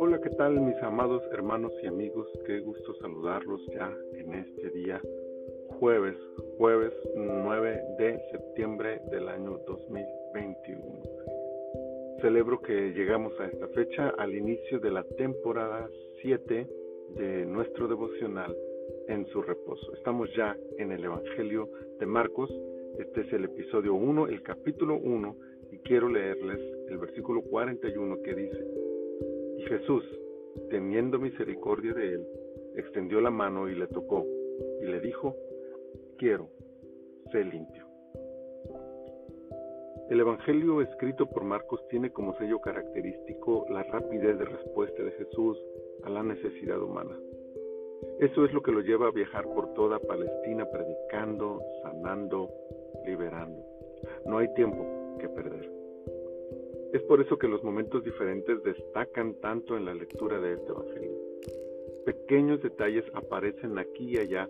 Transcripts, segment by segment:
Hola, ¿qué tal mis amados hermanos y amigos? Qué gusto saludarlos ya en este día jueves, jueves 9 de septiembre del año 2021. Celebro que llegamos a esta fecha al inicio de la temporada 7 de nuestro devocional en su reposo. Estamos ya en el Evangelio de Marcos. Este es el episodio 1, el capítulo 1, y quiero leerles el versículo 41 que dice, Y Jesús, teniendo misericordia de él, extendió la mano y le tocó, y le dijo, Quiero, sé limpio. El Evangelio escrito por Marcos tiene como sello característico la rapidez de respuesta de Jesús a la necesidad humana. Eso es lo que lo lleva a viajar por toda Palestina predicando, sanando, liberando. No hay tiempo que perder. Es por eso que los momentos diferentes destacan tanto en la lectura de este Evangelio. Pequeños detalles aparecen aquí y allá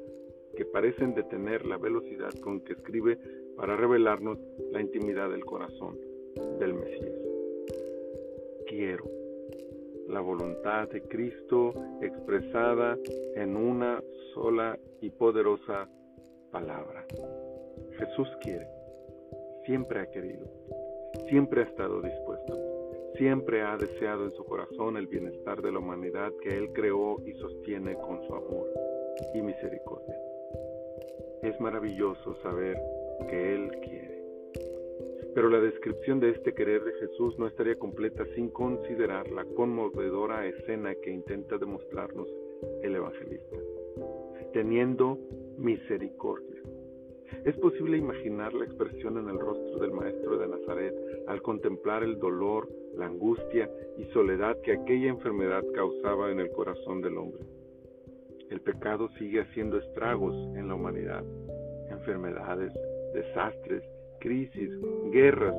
que parecen detener la velocidad con que escribe para revelarnos la intimidad del corazón del Mesías. Quiero la voluntad de Cristo expresada en una sola y poderosa palabra. Jesús quiere, siempre ha querido, siempre ha estado dispuesto, siempre ha deseado en su corazón el bienestar de la humanidad que Él creó y sostiene con su amor y misericordia. Es maravilloso saber que Él quiere. Pero la descripción de este querer de Jesús no estaría completa sin considerar la conmovedora escena que intenta demostrarnos el evangelista. Teniendo misericordia. Es posible imaginar la expresión en el rostro del Maestro de Nazaret al contemplar el dolor, la angustia y soledad que aquella enfermedad causaba en el corazón del hombre. El pecado sigue haciendo estragos en la humanidad, enfermedades, desastres, crisis, guerras,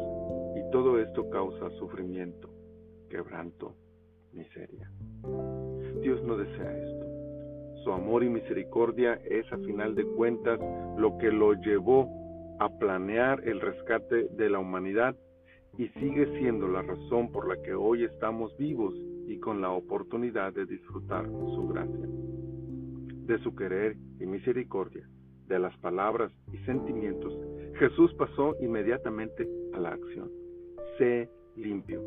y todo esto causa sufrimiento, quebranto, miseria. Dios no desea esto. Su amor y misericordia es a final de cuentas lo que lo llevó a planear el rescate de la humanidad y sigue siendo la razón por la que hoy estamos vivos y con la oportunidad de disfrutar su gracia, de su querer y misericordia, de las palabras y sentimientos Jesús pasó inmediatamente a la acción. Sé limpio.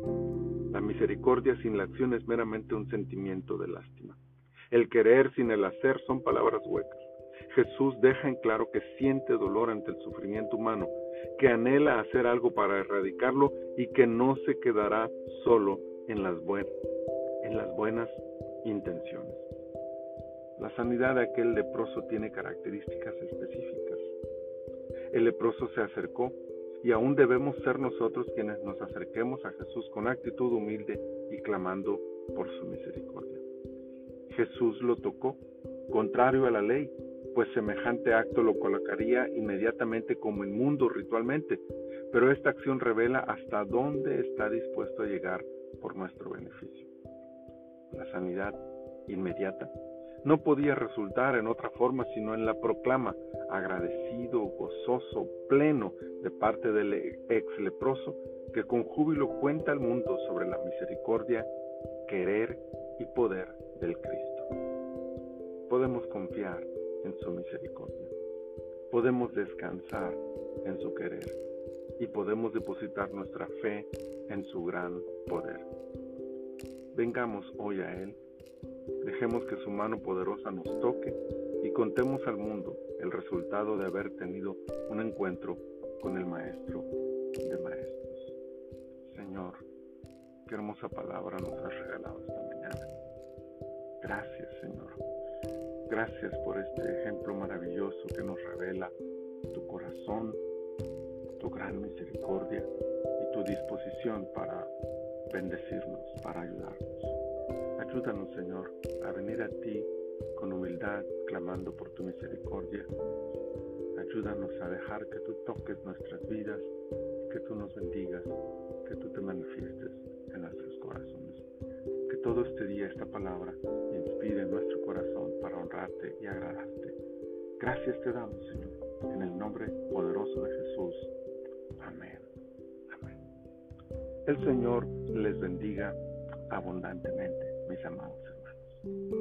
La misericordia sin la acción es meramente un sentimiento de lástima. El querer sin el hacer son palabras huecas. Jesús deja en claro que siente dolor ante el sufrimiento humano, que anhela hacer algo para erradicarlo y que no se quedará solo en las, en las buenas intenciones. La sanidad de aquel leproso tiene características específicas. El leproso se acercó y aún debemos ser nosotros quienes nos acerquemos a Jesús con actitud humilde y clamando por su misericordia. Jesús lo tocó, contrario a la ley, pues semejante acto lo colocaría inmediatamente como inmundo ritualmente, pero esta acción revela hasta dónde está dispuesto a llegar por nuestro beneficio. La sanidad inmediata no podía resultar en otra forma sino en la proclama, agradecido, gozoso, pleno de parte del ex leproso, que con júbilo cuenta al mundo sobre la misericordia, querer y poder del Cristo. Podemos confiar en su misericordia, podemos descansar en su querer y podemos depositar nuestra fe en su gran poder. Vengamos hoy a Él Dejemos que su mano poderosa nos toque y contemos al mundo el resultado de haber tenido un encuentro con el Maestro de Maestros. Señor, qué hermosa palabra nos has regalado esta mañana. Gracias, Señor. Gracias por este ejemplo maravilloso que nos revela tu corazón, tu gran misericordia y tu disposición para bendecirnos, para ayudarnos. Ayúdanos, Señor, a venir a ti con humildad, clamando por tu misericordia. Ayúdanos a dejar que tú toques nuestras vidas, que tú nos bendigas, que tú te manifiestes en nuestros corazones. Que todo este día esta palabra y agradarte. Gracias te damos, Señor, en el nombre poderoso de Jesús. Amén. Amén. El Señor les bendiga abundantemente, mis amados hermanos.